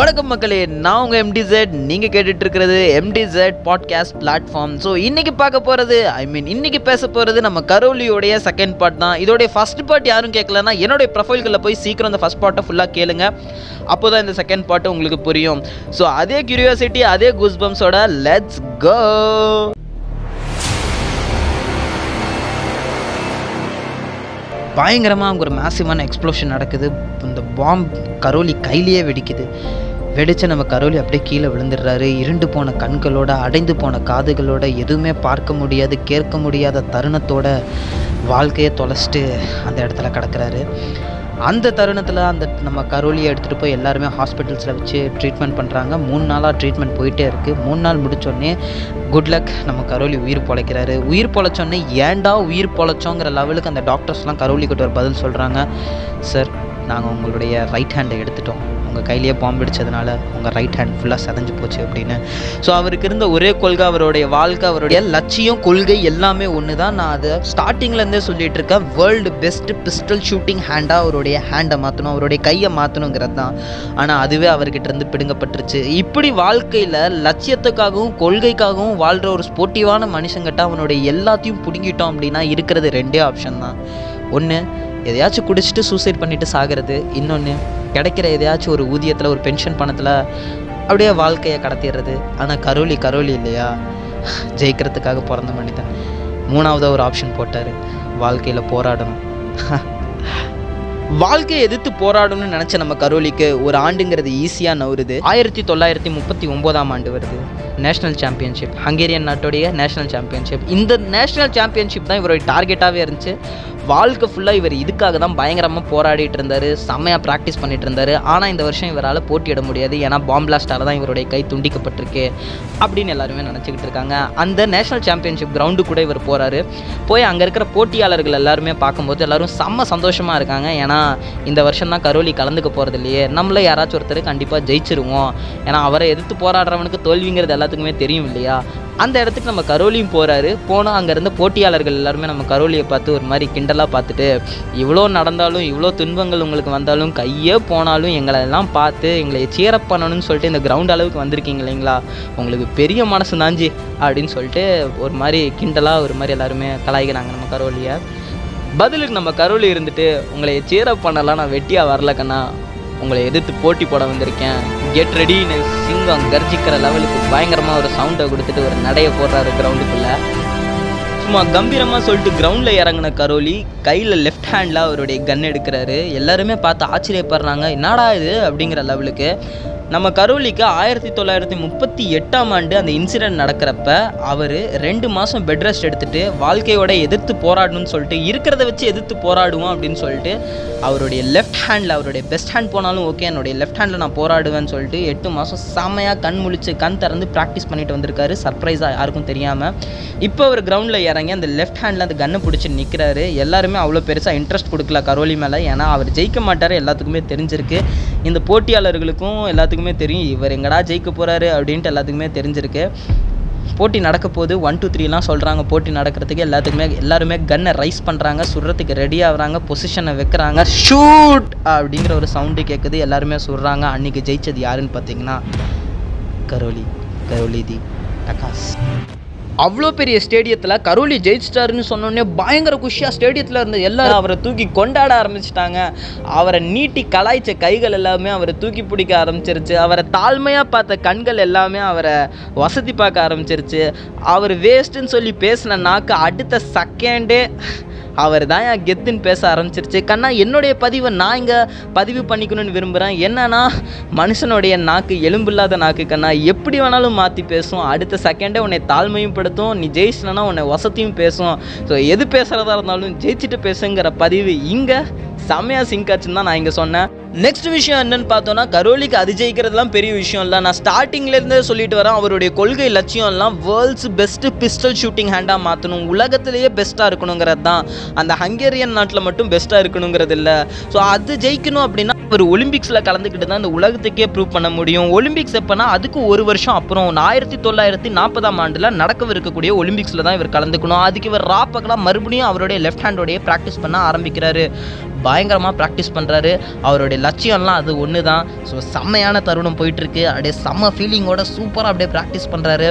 வணக்கம் மக்களே நான் உங்கள் எம்டிசெட் நீங்கள் கேட்டுட்டு இருக்கிறது எம்டிசெட் பாட்காஸ்ட் பிளாட்ஃபார்ம் ஸோ இன்றைக்கி பார்க்க போகிறது ஐ மீன் இன்றைக்கி பேச போகிறது நம்ம கரோலியோடைய செகண்ட் பார்ட் தான். இதோடைய ஃபர்ஸ்ட் பார்ட் யாரும் கேட்கலன்னா என்னுடைய ப்ரொஃபைல்களில் போய் சீக்கிரம் அந்த ஃபஸ்ட் பார்ட்டை ஃபுல்லாக கேளுங்க. அப்போ தான் இந்த செகண்ட் பார்ட்டு உங்களுக்கு புரியும். ஸோ அதே கியூரியாசிட்டி அதே குஸ்பம்ஸோட லெட்ஸ் கோ பயங்கரமாக அங்கே ஒரு மேசிவான எக்ஸ்ப்ளோஷன் நடக்குது. இந்த பாம்ப் கரோலி கையிலேயே வெடிக்குது. வெடிச்ச நம்ம கரோலி அப்படியே கீழே விழுந்துடுறாரு. இருண்டு போன கண்களோட அடைந்து போன காதுகளோட எதுவுமே பார்க்க முடியாது கேட்க முடியாத தருணத்தோட வாழ்க்கையை தொலைச்சிட்டு அந்த இடத்துல கிடக்கிறாரு. அந்த தருணத்தில் அந்த நம்ம கரோலியை எடுத்துகிட்டு போய் எல்லாருமே ஹாஸ்பிட்டல்ஸில் வச்சு ட்ரீட்மெண்ட் பண்ணுறாங்க மூணு நாளாக ட்ரீட்மெண்ட் போயிட்டே இருக்குது மூணு நாள் முடித்தோடனே குட் லக் நம்ம கரோலி உயிர் பொழைக்கிறாரு. உயிர் பொழைச்சோடனே ஏன்டா உயிர் பொழைச்சோங்கிற லெவலுக்கு அந்த டாக்டர்ஸ்லாம் கரோலி கிட்ட ஒரு பதில் சொல்கிறாங்க சார் நாங்கள் உங்களுடைய ரைட் ஹேண்டை எடுத்துட்டோம். உங்கள் கையிலேயே பாம்பு அடித்ததுனால உங்கள் ரைட் ஹேண்ட் ஃபுல்லாக செதஞ்சு போச்சு அப்படின்னு. ஸோ அவருக்கு இருந்த ஒரே கொள்கை அவருடைய வாழ்க்கை அவருடைய லட்சியம் கொள்கை எல்லாமே ஒன்று தான் நான் அதை ஸ்டார்டிங்லேருந்தே சொல்லிகிட்டு இருக்கேன். வேர்ல்டு பெஸ்ட் பிஸ்டல் ஷூட்டிங் ஹேண்டாக அவருடைய ஹேண்டை மாற்றணும் அவருடைய கையை மாற்றணுங்கிறது தான். ஆனால் அதுவே அவர்கிட்டருந்து பிடுங்கப்பட்டுருச்சு. இப்படி வாழ்க்கையில் லட்சியத்துக்காகவும் கொள்கைக்காகவும் வாழ்கிற ஒரு ஸ்போர்ட்டிவான மனுஷங்கிட்ட அவனுடைய எல்லாத்தையும் பிடுங்கிட்டோம் அப்படின்னா இருக்கிறது ரெண்டே ஆப்ஷன் தான். ஒன்று எதையாச்சும் குடிச்சிட்டு சூசைட் பண்ணிட்டு சாகிறது இன்னொன்று கிடைக்கிற எதையாச்சும் ஒரு ஊதியத்தில் ஒரு பென்ஷன் பணத்தில் அப்படியே வாழ்க்கையை கடத்திடுறது. ஆனால் கரோலி கரோலி இல்லையா? ஜெயிக்கிறதுக்காக பிறந்த மனிதன். மூணாவதாக ஒரு ஆப்ஷன் போட்டார். வாழ்க்கையில் போராடணும். வாழ்க்கையை எதிர்த்து போராடணும்னு நினச்ச நம்ம கரோலிக்கு ஒரு ஆண்டுங்கிறது ஈஸியாக நவருது. ஆயிரத்தி தொள்ளாயிரத்தி முப்பத்தி ஒம்போதாம் ஆண்டு வருது. நேஷனல் சாம்பியன்ஷிப் ஹங்கேரியன் நாட்டுடைய நேஷனல் சாம்பியன்ஷிப் இந்த நேஷனல் சாம்பியன்ஷிப் தான் இவருடைய டார்கெட்டாகவே இருந்துச்சு. வாழ்க்கை ஃபுல்லாக இவர் இதுக்காக தான் பயங்கரமாக போராடிட்டு இருந்தார் செம்மையாக ப்ராக்டிஸ் பண்ணிட்டு இருந்தார். ஆனால் இந்த வருஷம் இவரால் போட்டியிட முடியாது. ஏன்னா பாம்பிளாஸ்டால் தான் இவருடைய கை துண்டிக்கப்பட்டிருக்கு அப்படின்னு எல்லாருமே நினச்சிக்கிட்டு இருக்காங்க. அந்த நேஷனல் சாம்பியன்ஷிப் கிரவுண்டு கூட இவர் போகிறாரு போய் அங்கே இருக்கிற போட்டியாளர்கள் எல்லாருமே பார்க்கும்போது எல்லோரும் செம்ம சந்தோஷமாக இருக்காங்க. ஏன்னா இந்த வருஷம் தான் கரோலி கலந்துக்க போகிறது இல்லையே. நம்மள யாராச்சும் ஒருத்தர் கண்டிப்பாக ஜெயிச்சிருவோம். ஏன்னா அவரை எதிர்த்து போராடுறவனுக்கு தோல்விங்கிறது எல்லாத்துக்குமே தெரியும் இல்லையா? அந்த இடத்துக்கு நம்ம கரோலியும் போகிறாரு போனால் அங்கே இருந்த போட்டியாளர்கள் எல்லாருமே நம்ம கரோலியை பார்த்து ஒரு மாதிரி கிண்டலாக பார்த்துட்டு இவ்வளோ நடந்தாலும் இவ்வளோ துன்பங்கள் உங்களுக்கு வந்தாலும் கையே போனாலும் எங்களை எல்லாம் பார்த்து எங்களை சீரப் பண்ணணும்னு சொல்லிட்டு இந்த கிரவுண்ட் அளவுக்கு வந்திருக்கீங்க இல்லைங்களா? உங்களுக்கு பெரிய மனசு தாஞ்சி அப்படின்னு சொல்லிட்டு ஒரு மாதிரி கிண்டலாக ஒரு மாதிரி எல்லாருமே கலாய்க்கிறாங்க நம்ம கரோலியை. பதிலுக்கு நம்ம கரோலி இருந்துட்டு உங்களை சேரப் பண்ணலாம் நான் வெட்டியாக வரல கண்ணா. உங்களை எதிர்த்து போட்டி போட வந்திருக்கேன். கெட் ரெடின்னு சிங்கம் கர்ஜிக்கிற லெவலுக்கு பயங்கரமாக ஒரு சவுண்டை கொடுத்துட்டு ஒரு நடையை போடுறாரு கிரவுண்டுக்குள்ளே சும்மா கம்பீரமாக சொல்லிட்டு கிரவுண்டில் இறங்கின கரோலி கையில் லெஃப்ட் ஹேண்டில் அவருடைய கன் எடுக்கிறாரு. எல்லாருமே பார்த்து ஆச்சரியப்படுறாங்க என்னடா இது? அப்படிங்கிற லெவலுக்கு நம்ம கரோலிக்கு ஆயிரத்தி தொள்ளாயிரத்தி முப்பத்தி எட்டாம் ஆண்டு அந்த இன்சிடென்ட் நடக்கிறப்ப அவர் ரெண்டு மாதம் பெட் ரெஸ்ட் எடுத்துட்டு வாழ்க்கையோட எதிர்த்து போராடணும்னு சொல்லிட்டு இருக்கிறத வச்சு எதிர்த்து போராடுவோம் அப்படின்னு சொல்லிட்டு அவருடைய லெஃப்ட் ஹேண்டில் அவருடைய பெஸ்ட் ஹேண்ட் போனாலும் ஓகே என்னுடைய லெஃப்ட் ஹேண்டில் நான் போராடுவேன்னு சொல்லிட்டு எட்டு மாதம் செம்மையாக கண் முழிச்சு கண் திறந்து ப்ராக்டிஸ் பண்ணிட்டு வந்திருக்காரு. சர்ப்ரைஸாக யாருக்கும் தெரியாமல் இப்போ அவர் கிரவுண்டில் இறங்கி அந்த லெஃப்ட் ஹேண்டில் அந்த கன்னை பிடிச்சி நிற்கிறாரு எல்லாருமே அவ்வளோ பெருசாக இன்ட்ரெஸ்ட் கொடுக்கல கரோலி மேலே. ஏன்னா அவர் ஜெயிக்க மாட்டார் எல்லாத்துக்குமே தெரிஞ்சிருக்கு. இந்த போட்டியாளர்களுக்கும் எல்லாத்துக்கும் தெரியும். இவர் எங்கடா ஜெயிக்க போகிறாரு அப்படின்ட்டு எல்லாத்துக்குமே தெரிஞ்சிருக்கு. போட்டி நடக்க போது ஒன் டூ த்ரீலாம் சொல்கிறாங்க போட்டி நடக்கிறதுக்கு எல்லாத்துக்குமே எல்லாருமே கன்னை ரைஸ் பண்ணுறாங்க சுடுறதுக்கு ரெடி ஆகுறாங்க. பொசிஷனை வைக்கிறாங்க. ஷூட் அப்படிங்கிற ஒரு சவுண்டு கேட்குது எல்லாருமே சுடுறாங்க அன்றைக்கி ஜெயிச்சது யாருன்னு பார்த்தீங்கன்னா கரோலி கரோலி தி டகாஸ் அவ்வளோ பெரிய ஸ்டேடியத்தில் கரோலி ஜெயிச்சிட்டாருன்னு சொன்னோடனே பயங்கர குஷியாக ஸ்டேடியத்தில் இருந்த எல்லாரும் அவரை தூக்கி கொண்டாட ஆரம்பிச்சிட்டாங்க. அவரை நீட்டி கலாய்ச்ச கைகள் எல்லாமே அவரை தூக்கி பிடிக்க ஆரம்பிச்சிருச்சு. அவரை தாழ்மையாக பார்த்த கண்கள் எல்லாமே அவரை வசதி பார்க்க ஆரம்பிச்சிருச்சு. அவர் வேஸ்ட்டுன்னு சொல்லி பேசின நாக்கு அடுத்த செகண்டே அவர் தான் என் கெத்துன்னு பேச ஆரம்பிச்சிருச்சு. கண்ணா என்னுடைய பதிவை நான் இங்கே பதிவு பண்ணிக்கணும்னு விரும்புகிறேன் என்னன்னா மனுஷனுடைய நாக்கு எலும்பில்லாத நாக்கு கண்ணா. எப்படி வேணாலும் மாற்றி பேசும். அடுத்த செகண்டே உன்னை தாழ்மையும் படுத்தும். நீ ஜெயிச்சினா உன்னை வசதியும் பேசும். ஸோ எது பேசுகிறதா இருந்தாலும் ஜெயிச்சுட்டு பேசுங்கிற பதிவு இங்கே செம்மையாக சிங்காச்சுன்னு தான் நான் இங்கே சொன்னேன். நெக்ஸ்ட் விஷயம் என்னன்னு பார்த்தோன்னா கரோலிக்கு அது ஜெயிக்கிறதுலாம் பெரிய விஷயம் இல்லை. நான் ஸ்டார்டிங்லேருந்தே சொல்லிட்டு வரேன் அவருடைய கொள்கை லட்சியம் எல்லாம் வேர்ல்ட்ஸ் பெஸ்ட்டு பிஸ்டல் ஷூட்டிங் ஹேண்டாக மாற்றணும் உலகத்திலேயே பெஸ்ட்டாக இருக்கணுங்கிறது தான் அந்த ஹங்கேரியன் நாட்டில் மட்டும் பெஸ்ட்டாக இருக்கணுங்கிறது இல்லை. ஸோ அது ஜெயிக்கணும் அப்படின்னா ஒரு ஒலிம்பிக்ஸில் கலந்துக்கிட்டு தான் இந்த உலகத்துக்கே ப்ரூவ் பண்ண முடியும். ஒலிம்பிக்ஸ் எப்போனா அதுக்கு ஒரு வருஷம் அப்புறம் ஆயிரத்தி தொள்ளாயிரத்தி நாற்பதாம் ஆண்டில் நடக்கவிருக்கக்கூடிய ஒலிம்பிக்ஸில் தான் இவர் கலந்துக்கணும். அதுக்கு இவர் ராப்பகலாம் மறுபடியும் அவருடைய லெஃப்ட் ஹேண்டோடைய ப்ராக்டிஸ் பண்ண ஆரம்பிக்கிறாரு. பயங்கரமாக ப்ராக்டிஸ் பண்ணுறாரு அவருடைய லட்சியம்லாம் அது ஒன்று தான் ஸோ செம்மையான தருணம் போயிட்டுருக்கு. அப்படியே செம்ம ஃபீலிங்கோட சூப்பராக அப்படியே ப்ராக்டிஸ் பண்ணுறாரு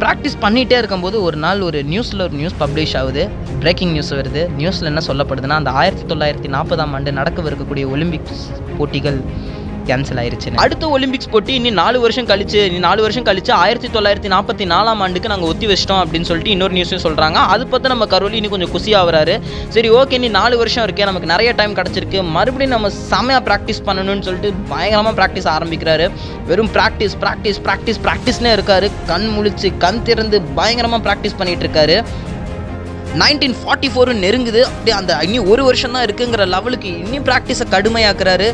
ப்ராக்டிஸ் பண்ணிகிட்டே இருக்கும்போது ஒரு நாள் ஒரு நியூஸில் ஒரு நியூஸ் பப்ளிஷ் ஆகுது. பிரேக்கிங் நியூஸ் வருது. நியூஸில் என்ன சொல்லப்படுதுன்னா அந்த ஆயிரத்தி தொள்ளாயிரத்தி நாற்பதாம் ஆண்டு நடக்கவிருக்கக்கூடிய ஒலிம்பிக்ஸ் போட்டிகள் கேன்சல் ஆயிருச்சு அடுத்த ஒலிம்பிக்ஸ் போட்டி இன்னும் நாலு வருஷம் கழிச்சு இன்னும் நாலு வருஷம் கழிச்சு ஆயிரத்தி தொள்ளாயிரத்தி நாற்பத்தி நாலாம் ஆண்டுக்கு நாங்கள் ஒத்தி வச்சிட்டோம் அப்படின்னு சொல்லிட்டு இன்னொரு நியூஸும் சொல்கிறாங்க அது பார்த்து நம்ம கரோலி இன்னும் கொஞ்சம் குசியாகிறாரு சரி ஓகே நீ நாலு வருஷம் இருக்கே நமக்கு நிறைய டைம் கிடச்சிருக்கு. மறுபடியும் நம்ம செமையாக ப்ராக்டிஸ் பண்ணணும்னு சொல்லிட்டு பயங்கரமாக ப்ராக்டிஸ் ஆரம்பிக்கிறாரு. வெறும் ப்ராக்டிஸ் ப்ராக்டிஸ் ப்ராக்டிஸ் ப்ராக்டிஸ்னே இருக்காரு. கண் முழிச்சு கண் திறந்து பயங்கரமாக ப்ராக்டிஸ் பண்ணிகிட்டு இருக்காரு. நைன்டீன் ஃபார்ட்டி ஃபோரும் நெருங்குது. அப்படியே அந்த இன்னும் ஒரு வருஷம் தான் இருக்குங்கிற லெவலுக்கு இன்னும் ப்ராக்டிஸை கடுமையாக்குறாரு.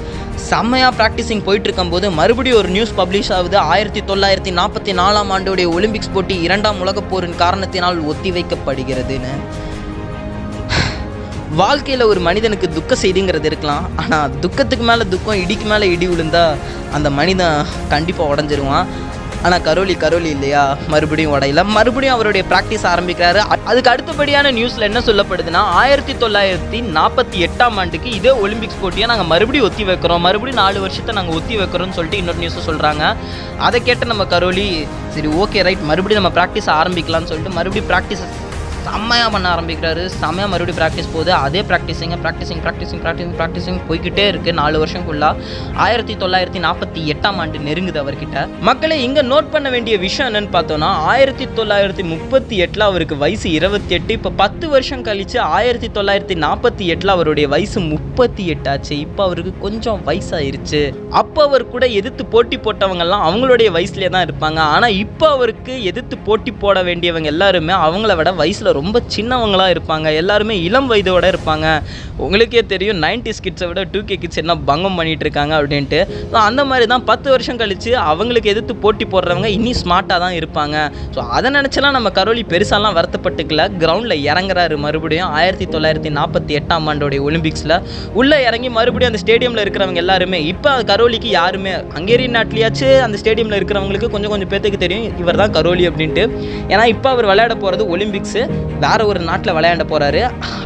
செம்மையாக ப்ராக்டிஸிங் போயிட்டு இருக்கும்போது மறுபடியும் ஒரு நியூஸ் பப்ளிஷ் ஆகுது. ஆயிரத்தி தொள்ளாயிரத்தி நாற்பத்தி நாலாம் ஆண்டுடைய ஒலிம்பிக்ஸ் போட்டி இரண்டாம் உலகப் போரின் காரணத்தினால் ஒத்திவைக்கப்படுகிறதுன்னு. வாழ்க்கையில் ஒரு மனிதனுக்கு துக்க செய்திங்கிறது இருக்கலாம். ஆனால் துக்கத்துக்கு மேலே துக்கம் இடிக்கு மேலே இடி விழுந்தால் அந்த மனிதன் கண்டிப்பாக உடஞ்சிருவான். ஆனால் கரோலி கரோலி இல்லையா? மறுபடியும் உடையில. மறுபடியும் அவருடைய ப்ராக்டிஸ் ஆரம்பிக்கிறாரு. அதுக்கு அடுத்தபடியான நியூஸில் என்ன சொல்லப்படுதுன்னா ஆயிரத்தி தொள்ளாயிரத்தி நாற்பத்தி எட்டாம் ஆண்டுக்கு இதே ஒலிம்பிக்ஸ் போட்டியை நாங்கள் மறுபடியும் ஒத்தி வைக்கிறோம். மறுபடியும் நாலு வருஷத்தை நாங்கள் ஒத்தி வைக்கிறோம்னு சொல்லிட்டு இன்னொரு நியூஸை சொல்கிறாங்க அதை கேட்ட நம்ம கரோலி சரி ஓகே ரைட் மறுபடியும் நம்ம ப்ராக்டிஸ் ஆரம்பிக்கலாம்னு சொல்லிட்டு மறுபடியும் ப்ராக்டிஸ் செம்மையாக பண்ண ஆரம்பிக்கிறாரு. செம்மையாக மறுபடியும் ப்ராக்டிஸ் போகுது. அதே ப்ராக்டிஸிங்க ப்ராக்டிஸிங் ப்ராக்டிஸிங் ப்ராக்டிஸிங் ப்ராக்டிஸிங் போய்கிட்டே இருக்குது நாலு வருஷம் ஃபுல்லாக ஆயிரத்தி தொள்ளாயிரத்தி நாற்பத்தி எட்டாம் ஆண்டு நெருங்குது அவர்கிட்ட. மக்களே இங்கே நோட் பண்ண வேண்டிய விஷயம் என்னன்னு பார்த்தோன்னா ஆயிரத்தி தொள்ளாயிரத்தி முப்பத்தி எட்டில் அவருக்கு வயசு இருபத்தி எட்டு இப்போ பத்து வருஷம் கழித்து ஆயிரத்தி தொள்ளாயிரத்தி நாற்பத்தி எட்டில் அவருடைய வயசு முப்பத்தி எட்டாச்சு இப்போ அவருக்கு கொஞ்சம் வயசாயிருச்சு. அப்போ அவர் கூட எதிர்த்து போட்டி போட்டவங்கெல்லாம் அவங்களுடைய வயசுலேயே தான் இருப்பாங்க. ஆனால் இப்போ அவருக்கு எதிர்த்து போட்டி போட வேண்டியவங்க எல்லாருமே அவங்கள விட வயசில் ரொம்ப சின்னவங்களாக இருப்பாங்க. எல்லாருமே இளம் வயதோட இருப்பாங்க. உங்களுக்கே தெரியும் நைன்டிஸ் கிட்ஸை விட டூ கே கிட்ஸ் என்ன பங்கம் பண்ணிகிட்டு இருக்காங்க அப்படின்ட்டு. ஸோ அந்த மாதிரி தான் பத்து வருஷம் கழிச்சு அவங்களுக்கு எதிர்த்து போட்டி போடுறவங்க இன்னும் ஸ்மார்ட்டாக தான் இருப்பாங்க. ஸோ அதை நினச்சலாம் நம்ம கரோலி பெருசாலாம் வருத்தப்பட்டுக்கல. கிரவுண்டில் இறங்குறாரு மறுபடியும் ஆயிரத்தி தொள்ளாயிரத்தி நாற்பத்தி எட்டாம் ஆண்டோடைய ஒலிம்பிக்ஸில் உள்ளே இறங்கி மறுபடியும் அந்த ஸ்டேடியமில் இருக்கிறவங்க எல்லாருமே இப்போ கரோலிக்கு யாருமே ஹங்கேரியன் நாட்டிலேயாச்சு அந்த ஸ்டேடியமில் இருக்கிறவங்களுக்கு கொஞ்சம் கொஞ்சம் பேத்துக்கு தெரியும் இவர் தான் கரோலி அப்படின்ட்டு. ஏன்னா இப்போ அவர் விளையாட போகிறது ஒலிம்பிக்ஸு வேற ஒரு நாட்டில் விளையாட போகிறாரு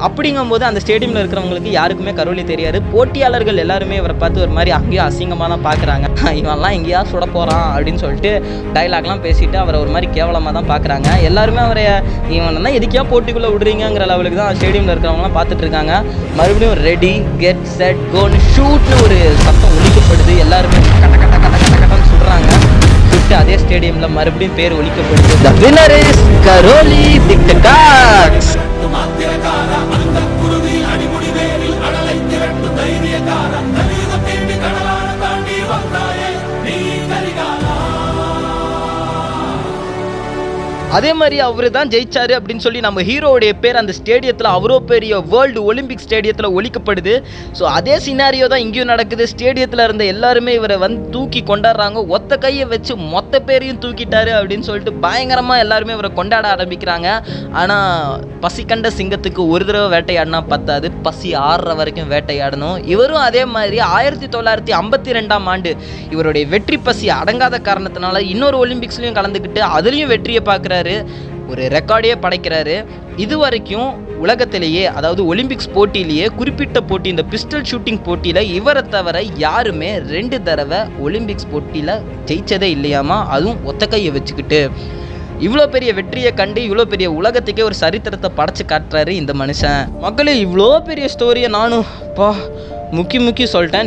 அப்படிங்கும்போது அந்த ஸ்டேடியமில் இருக்கிறவங்களுக்கு யாருக்குமே கருவலி தெரியாது. போட்டியாளர்கள் எல்லாருமே இவரை பார்த்து ஒரு மாதிரி அங்கேயும் அசிங்கமாக தான் பார்க்குறாங்க. இவன்லாம் எங்கேயா சுட போகிறான் அப்படின்னு சொல்லிட்டு டைலாக்லாம் பேசிட்டு அவரை ஒரு மாதிரி கேவலமாக தான் பார்க்குறாங்க. எல்லாருமே அவரை இவன் தான் எதுக்கியா போட்டிக்குள்ளே விடுறீங்கிற லெவலுக்கு தான் ஸ்டேடியமில் இருக்கிறவங்களாம் பார்த்துட்டு இருக்காங்க. மறுபடியும் ரெடி கெட் செட் கோன்னு ஷூட்னு ஒரு சத்தம் ஒழிக்கப்படுது எல்லாருமே கட்ட கட்ட கட்ட கட்ட கட்டன்னு சொல்கிறாங்க சுட்டு அதே ஸ்டேடியமில் மறுபடியும் பேர் ஒழிக்கப்படுது The அதே மாதிரி அவர் தான் ஜெயிச்சாரு அப்படின்னு சொல்லி நம்ம ஹீரோடைய பேர் அந்த ஸ்டேடியத்தில் அவ்வளோ பெரிய வேர்ல்டு ஒலிம்பிக் ஸ்டேடியத்தில் ஒழிக்கப்படுது ஸோ அதே சினாரியோ தான் இங்கேயும் நடக்குது. ஸ்டேடியத்தில் இருந்த எல்லாருமே இவரை வந்து தூக்கி கொண்டாடுறாங்க. ஒத்த கையை வச்சு மொத்த பேரையும் தூக்கிட்டாரு அப்படின்னு சொல்லிட்டு பயங்கரமாக எல்லாருமே இவரை கொண்டாட ஆரம்பிக்கிறாங்க. ஆனால் பசி கண்ட சிங்கத்துக்கு ஒரு தடவை வேட்டையாடினா பத்தாது. பசி ஆறுற வரைக்கும் வேட்டையாடணும். இவரும் அதே மாதிரி ஆயிரத்தி தொள்ளாயிரத்தி ஐம்பத்தி ரெண்டாம் ஆண்டு இவருடைய வெற்றி பசி அடங்காத காரணத்தினால இன்னொரு ஒலிம்பிக்ஸ்லையும் கலந்துக்கிட்டு அதுலேயும் வெற்றியை பார்க்குறாரு. ஒரு ரெக்கார்டே படைக்கிறாரு. இது வரைக்கும் உலகத்திலேயே அதாவது ஒலிம்பிக்ஸ் போட்டியிலேயே குறிப்பிட்ட போட்டி இந்த பிஸ்டல் ஷூட்டிங் போட்டியில் இவரை தவிர யாருமே ரெண்டு தடவை ஒலிம்பிக்ஸ் போட்டியில் ஜெயிச்சதே இல்லையாமா? அதுவும் ஒத்த கையை வச்சுக்கிட்டு. இவ்வளோ பெரிய வெற்றியை கண்டு இவ்வளோ பெரிய உலகத்துக்கே ஒரு சரித்திரத்தை படைச்சு காட்டுறாரு இந்த மனுஷன். மக்களே இவ்வளோ பெரிய ஸ்டோரியை நானும் பா முக்கி முக்கி சொல்லிட்டேன்.